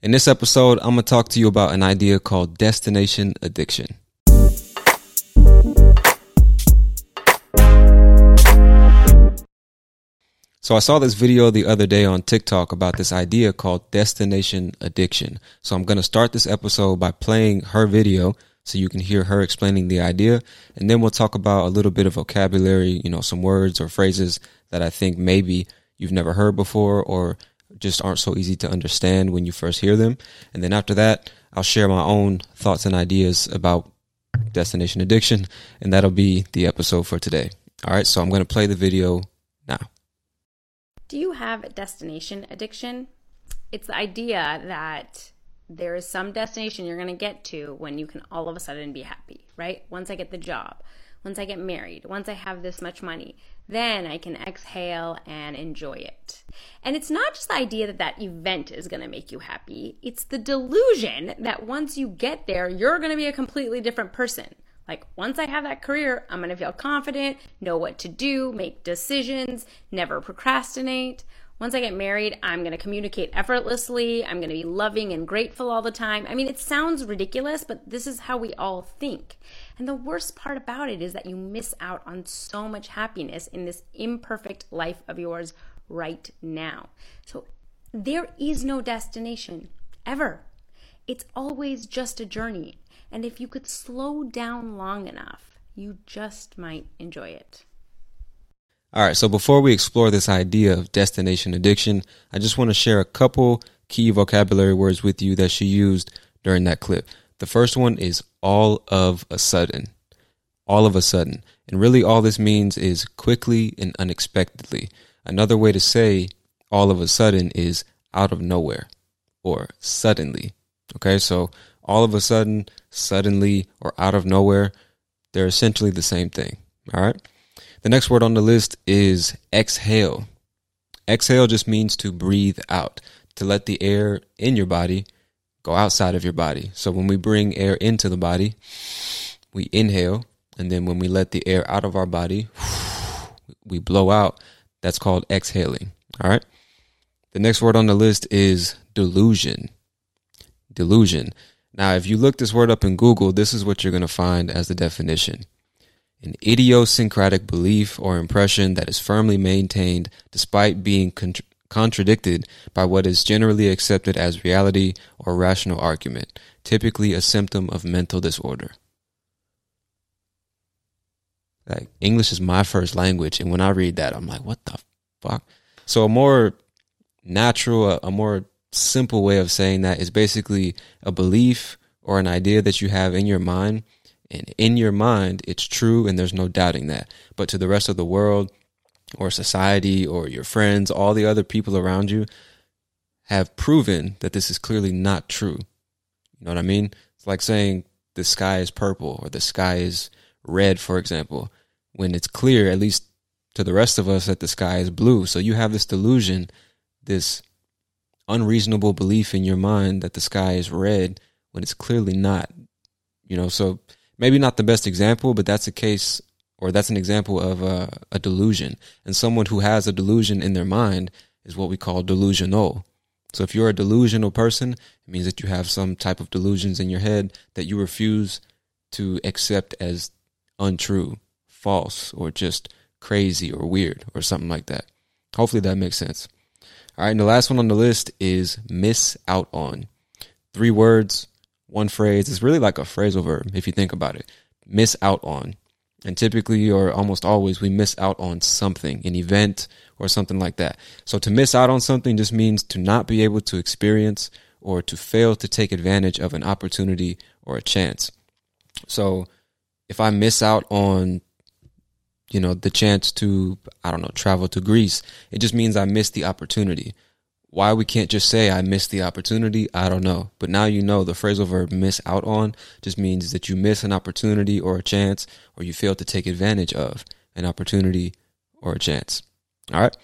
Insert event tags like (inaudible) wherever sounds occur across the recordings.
In this episode, I'm going to talk to you about an idea called destination addiction. So I saw this video the other day on TikTok about this idea called destination addiction. So I'm going to start this episode by playing her video so you can hear her explaining the idea. And then we'll talk about a little bit of vocabulary, you know, some words or phrases that I think maybe you've never heard before or just aren't so easy to understand when you first hear them. And then after that, I'll share my own thoughts and ideas about destination addiction. And that'll be the episode for today. All right. So I'm going to play the video now. Do you have a destination addiction? It's the idea that there is some destination you're going to get to when you can all of a sudden be happy, right? Once I get the job, once I get married, once I have this much money, then I can exhale and enjoy it. And it's not just the idea that that event is going to make you happy, it's the delusion that once you get there, you're going to be a completely different person. Like, once I have that career, I'm going to feel confident, know what to do, make decisions, never procrastinate. Once I get married, I'm going to communicate effortlessly. I'm going to be loving and grateful all the time. I mean, it sounds ridiculous, but this is how we all think. And the worst part about it is that you miss out on so much happiness in this imperfect life of yours right now. So there is no destination ever. It's always just a journey. And if you could slow down long enough, you just might enjoy it. All right, so before we explore this idea of destination addiction, I just want to share a couple key vocabulary words with you that she used during that clip. The first one is all of a sudden. All of a sudden. And really, all this means is quickly and unexpectedly. Another way to say all of a sudden is out of nowhere or suddenly. Okay, so all of a sudden, suddenly, or out of nowhere, they're essentially the same thing. All right. The next word on the list is exhale. Exhale just means to breathe out, to let the air in your body go outside of your body. So when we bring air into the body, we inhale. And then when we let the air out of our body, we blow out. That's called exhaling. All right. The next word on the list is delusion. Delusion. Now, if you look this word up in Google, this is what you're going to find as the definition an idiosyncratic belief or impression that is firmly maintained despite being contra- contradicted by what is generally accepted as reality or rational argument, typically a symptom of mental disorder. Like English is my first language, and when I read that, I'm like, what the fuck? So a more natural, a, a more simple way of saying that is basically a belief or an idea that you have in your mind and in your mind, it's true and there's no doubting that. But to the rest of the world or society or your friends, all the other people around you have proven that this is clearly not true. You know what I mean? It's like saying the sky is purple or the sky is red, for example, when it's clear, at least to the rest of us, that the sky is blue. So you have this delusion this unreasonable belief in your mind that the sky is red when it's clearly not. You know, so maybe not the best example, but that's a case or that's an example of a, a delusion. And someone who has a delusion in their mind is what we call delusional. So if you're a delusional person, it means that you have some type of delusions in your head that you refuse to accept as untrue, false, or just crazy or weird or something like that. Hopefully that makes sense. All right, and the last one on the list is miss out on. Three words, one phrase. It's really like a phrasal verb if you think about it. Miss out on. And typically or almost always we miss out on something, an event or something like that. So to miss out on something just means to not be able to experience or to fail to take advantage of an opportunity or a chance. So if I miss out on you know the chance to I don't know travel to Greece, it just means I missed the opportunity. Why we can't just say I missed the opportunity, I don't know. But now you know the phrasal verb miss out on just means that you miss an opportunity or a chance or you fail to take advantage of an opportunity or a chance. All right.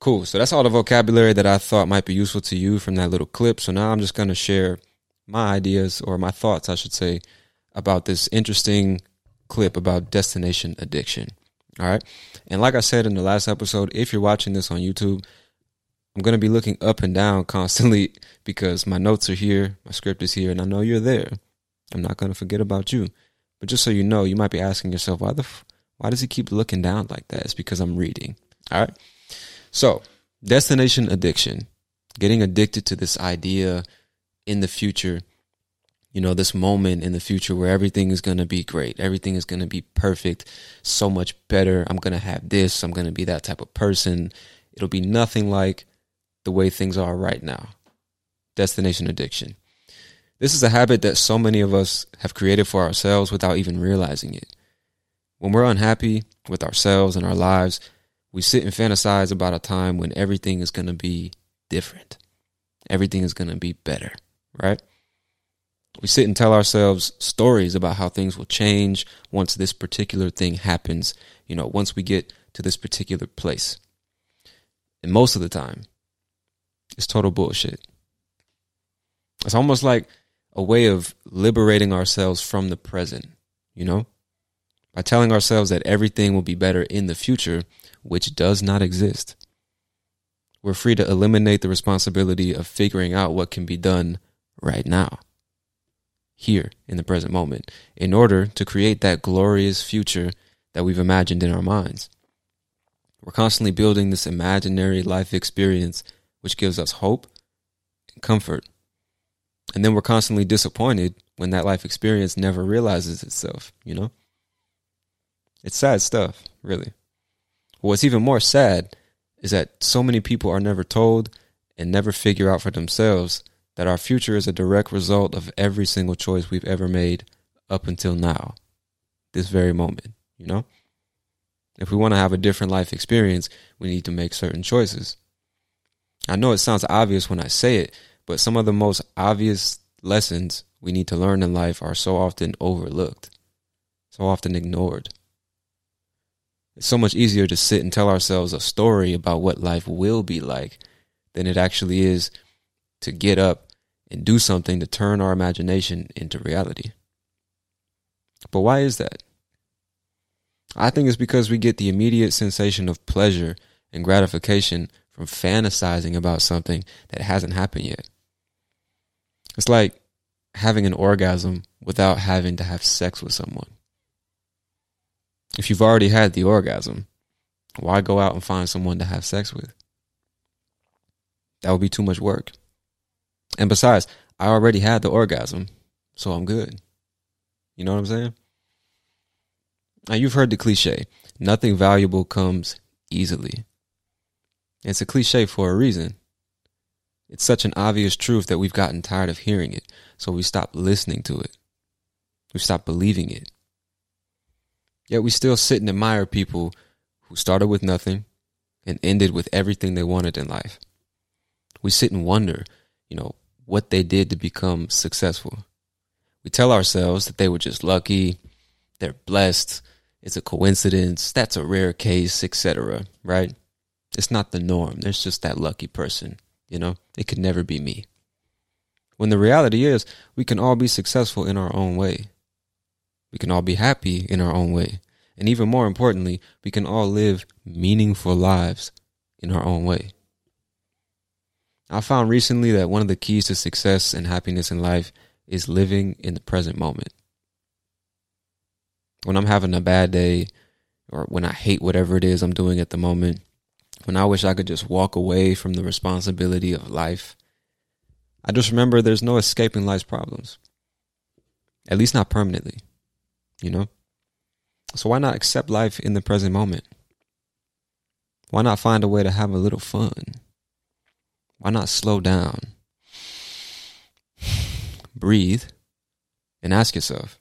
Cool. So that's all the vocabulary that I thought might be useful to you from that little clip. So now I'm just going to share my ideas or my thoughts, I should say, about this interesting clip about destination addiction. All right. And like I said in the last episode, if you're watching this on YouTube, I'm going to be looking up and down constantly (laughs) because my notes are here, my script is here, and I know you're there. I'm not going to forget about you. But just so you know, you might be asking yourself, why the f- why does he keep looking down like that? It's because I'm reading. All right. So, destination addiction, getting addicted to this idea in the future, you know, this moment in the future where everything is going to be great. Everything is going to be perfect, so much better. I'm going to have this. I'm going to be that type of person. It'll be nothing like the way things are right now. Destination addiction. This is a habit that so many of us have created for ourselves without even realizing it. When we're unhappy with ourselves and our lives, we sit and fantasize about a time when everything is going to be different. Everything is going to be better, right? We sit and tell ourselves stories about how things will change once this particular thing happens, you know, once we get to this particular place. And most of the time, it's total bullshit. It's almost like a way of liberating ourselves from the present, you know? By telling ourselves that everything will be better in the future, which does not exist. We're free to eliminate the responsibility of figuring out what can be done right now, here in the present moment, in order to create that glorious future that we've imagined in our minds. We're constantly building this imaginary life experience which gives us hope and comfort. And then we're constantly disappointed when that life experience never realizes itself, you know? It's sad stuff, really. What's even more sad is that so many people are never told and never figure out for themselves that our future is a direct result of every single choice we've ever made up until now, this very moment, you know? If we want to have a different life experience, we need to make certain choices. I know it sounds obvious when I say it, but some of the most obvious lessons we need to learn in life are so often overlooked, so often ignored. It's so much easier to sit and tell ourselves a story about what life will be like than it actually is to get up and do something to turn our imagination into reality. But why is that? I think it's because we get the immediate sensation of pleasure and gratification from fantasizing about something that hasn't happened yet. It's like having an orgasm without having to have sex with someone. If you've already had the orgasm, why go out and find someone to have sex with? That would be too much work. And besides, I already had the orgasm, so I'm good. You know what I'm saying? Now, you've heard the cliche nothing valuable comes easily. It's a cliche for a reason. It's such an obvious truth that we've gotten tired of hearing it, so we stop listening to it. We stop believing it. Yet we still sit and admire people who started with nothing and ended with everything they wanted in life. We sit and wonder, you know, what they did to become successful. We tell ourselves that they were just lucky, they're blessed, it's a coincidence, that's a rare case, etc., right? It's not the norm. There's just that lucky person, you know? It could never be me. When the reality is, we can all be successful in our own way. We can all be happy in our own way. And even more importantly, we can all live meaningful lives in our own way. I found recently that one of the keys to success and happiness in life is living in the present moment. When I'm having a bad day or when I hate whatever it is I'm doing at the moment, when I wish I could just walk away from the responsibility of life, I just remember there's no escaping life's problems. At least not permanently, you know? So why not accept life in the present moment? Why not find a way to have a little fun? Why not slow down? (sighs) Breathe and ask yourself,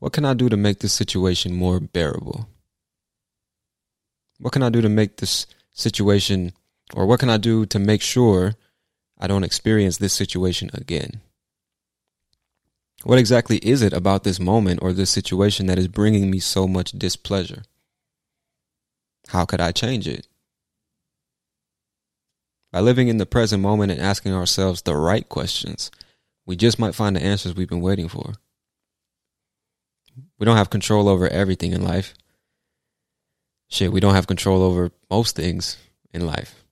what can I do to make this situation more bearable? What can I do to make this situation, or what can I do to make sure I don't experience this situation again? What exactly is it about this moment or this situation that is bringing me so much displeasure? How could I change it? By living in the present moment and asking ourselves the right questions, we just might find the answers we've been waiting for. We don't have control over everything in life. Shit, we don't have control over most things in life.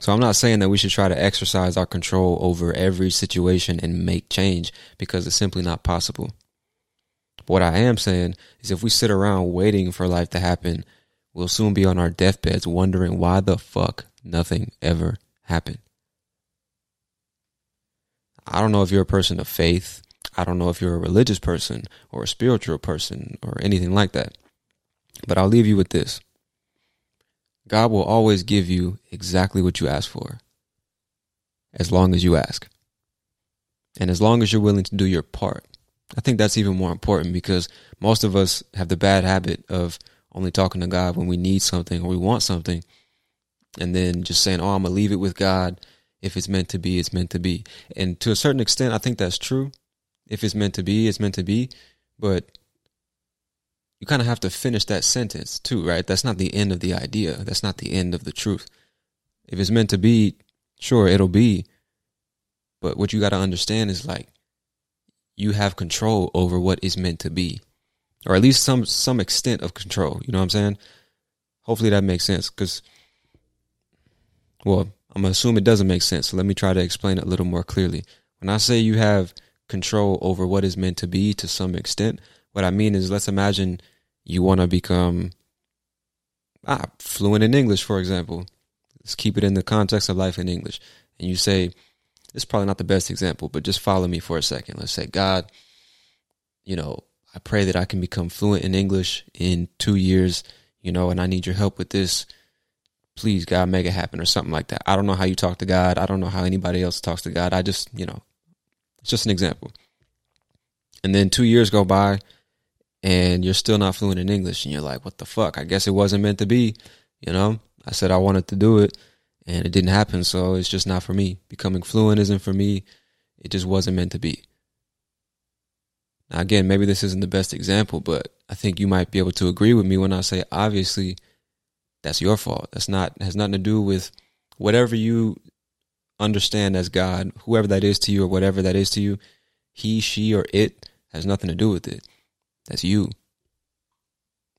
So I'm not saying that we should try to exercise our control over every situation and make change because it's simply not possible. what I am saying is if we sit around waiting for life to happen, we'll soon be on our deathbeds wondering why the fuck nothing ever happened. I don't know if you're a person of faith. I don't know if you're a religious person or a spiritual person or anything like that. But I'll leave you with this God will always give you exactly what you ask for, as long as you ask. And as long as you're willing to do your part. I think that's even more important because most of us have the bad habit of only talking to God when we need something or we want something and then just saying, "Oh, I'm gonna leave it with God. If it's meant to be, it's meant to be." And to a certain extent, I think that's true. If it's meant to be, it's meant to be. But you kind of have to finish that sentence too, right? That's not the end of the idea. That's not the end of the truth. If it's meant to be, sure, it'll be. But what you got to understand is like you have control over what is meant to be, or at least some some extent of control. You know what I'm saying? Hopefully that makes sense because well, I'm gonna assume it doesn't make sense. So let me try to explain it a little more clearly. When I say you have control over what is meant to be to some extent, what I mean is let's imagine you want to become ah, fluent in English, for example. Let's keep it in the context of life in English. And you say, is probably not the best example, but just follow me for a second. Let's say, God, you know, I pray that I can become fluent in English in two years, you know, and I need your help with this please God make it happen or something like that. I don't know how you talk to God. I don't know how anybody else talks to God. I just, you know, it's just an example. And then two years go by and you're still not fluent in English and you're like, what the fuck? I guess it wasn't meant to be. You know, I said I wanted to do it and it didn't happen. So it's just not for me. Becoming fluent isn't for me. It just wasn't meant to be. Now, again, maybe this isn't the best example, but I think you might be able to agree with me when I say, obviously, that's your fault. That's not has nothing to do with whatever you understand as God, whoever that is to you or whatever that is to you, he, she, or it has nothing to do with it. That's you.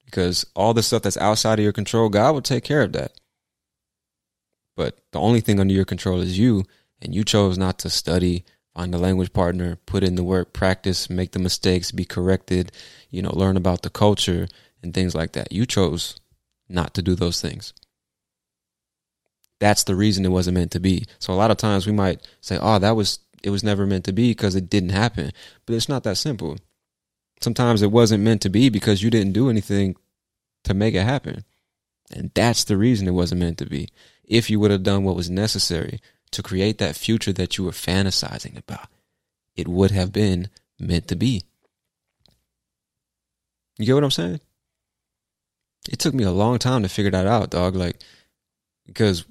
Because all the stuff that's outside of your control, God will take care of that. But the only thing under your control is you, and you chose not to study, find a language partner, put in the work, practice, make the mistakes, be corrected, you know, learn about the culture and things like that. You chose not to do those things. That's the reason it wasn't meant to be. So a lot of times we might say, "Oh, that was it was never meant to be because it didn't happen." But it's not that simple. Sometimes it wasn't meant to be because you didn't do anything to make it happen. And that's the reason it wasn't meant to be. If you would have done what was necessary to create that future that you were fantasizing about, it would have been meant to be. You get what I'm saying? it took me a long time to figure that out, dog. Like, because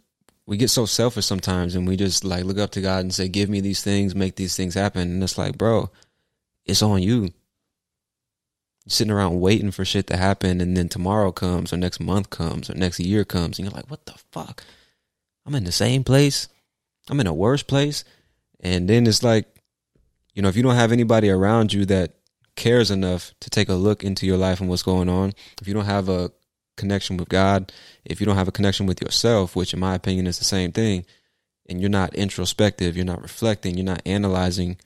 we get so selfish sometimes and we just like look up to God and say, give me these things, make these things happen. And it's like, bro, it's on you. Sitting around waiting for shit to happen and then tomorrow comes or next month comes or next year comes and you're like what the fuck? I'm in the same place. I'm in a worse place. And then it's like you know if you don't have anybody around you that cares enough to take a look into your life and what's going on if you don't have a connection with god if you don't have a connection with yourself which in my opinion is the same thing and you're not introspective you're not reflecting you're not analyzing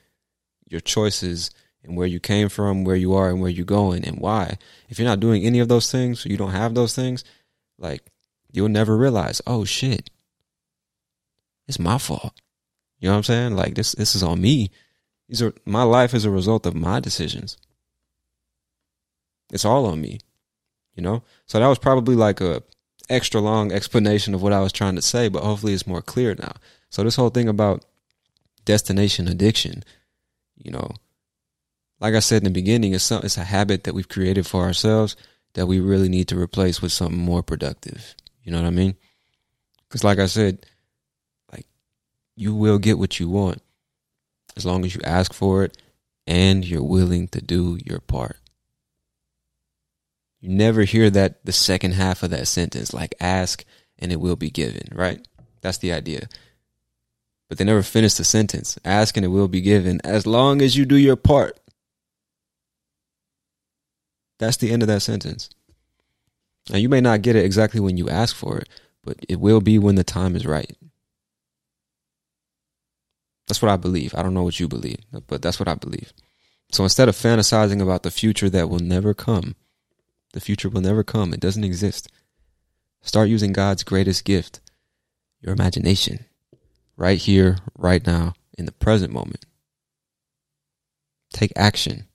your choices and where you came from, where you are, and where you're going, and why. If you're not doing any of those things, you don't have those things, like you'll never realize, oh shit, it's my fault. You know what I'm saying? Like this, this is on me. These are my life is a result of my decisions. It's all on me. You know. So that was probably like a extra long explanation of what I was trying to say, but hopefully it's more clear now. So this whole thing about destination addiction, you know, like I said in the beginning, it's some, it's a habit that we've created for ourselves that we really need to replace with something more productive. You know what I mean? Because, like I said, like you will get what you want as long as you ask for it and you're willing to do your part. You never hear that the second half of that sentence, like ask and it will be given, right? That's the idea. But they never finish the sentence. Ask and it will be given as long as you do your part. That's the end of that sentence. Now, you may not get it exactly when you ask for it, but it will be when the time is right. That's what I believe. I don't know what you believe, but that's what I believe. So instead of fantasizing about the future that will never come, the future will never come, it doesn't exist. Start using God's greatest gift, your imagination, right here, right now, in the present moment. Take action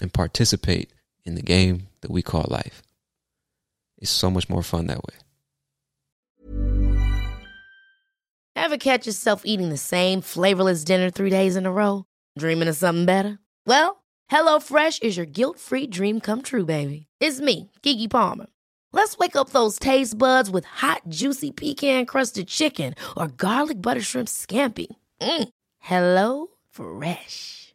and participate in the game that we call life. It's so much more fun that way. Ever catch yourself eating the same flavorless dinner three days in a row? Dreaming of something better? Well, HelloFresh is your guilt free dream come true, baby. It's me, Keke Palmer. Let's wake up those taste buds with hot, juicy pecan crusted chicken or garlic butter shrimp scampi. Mm. Hello Fresh.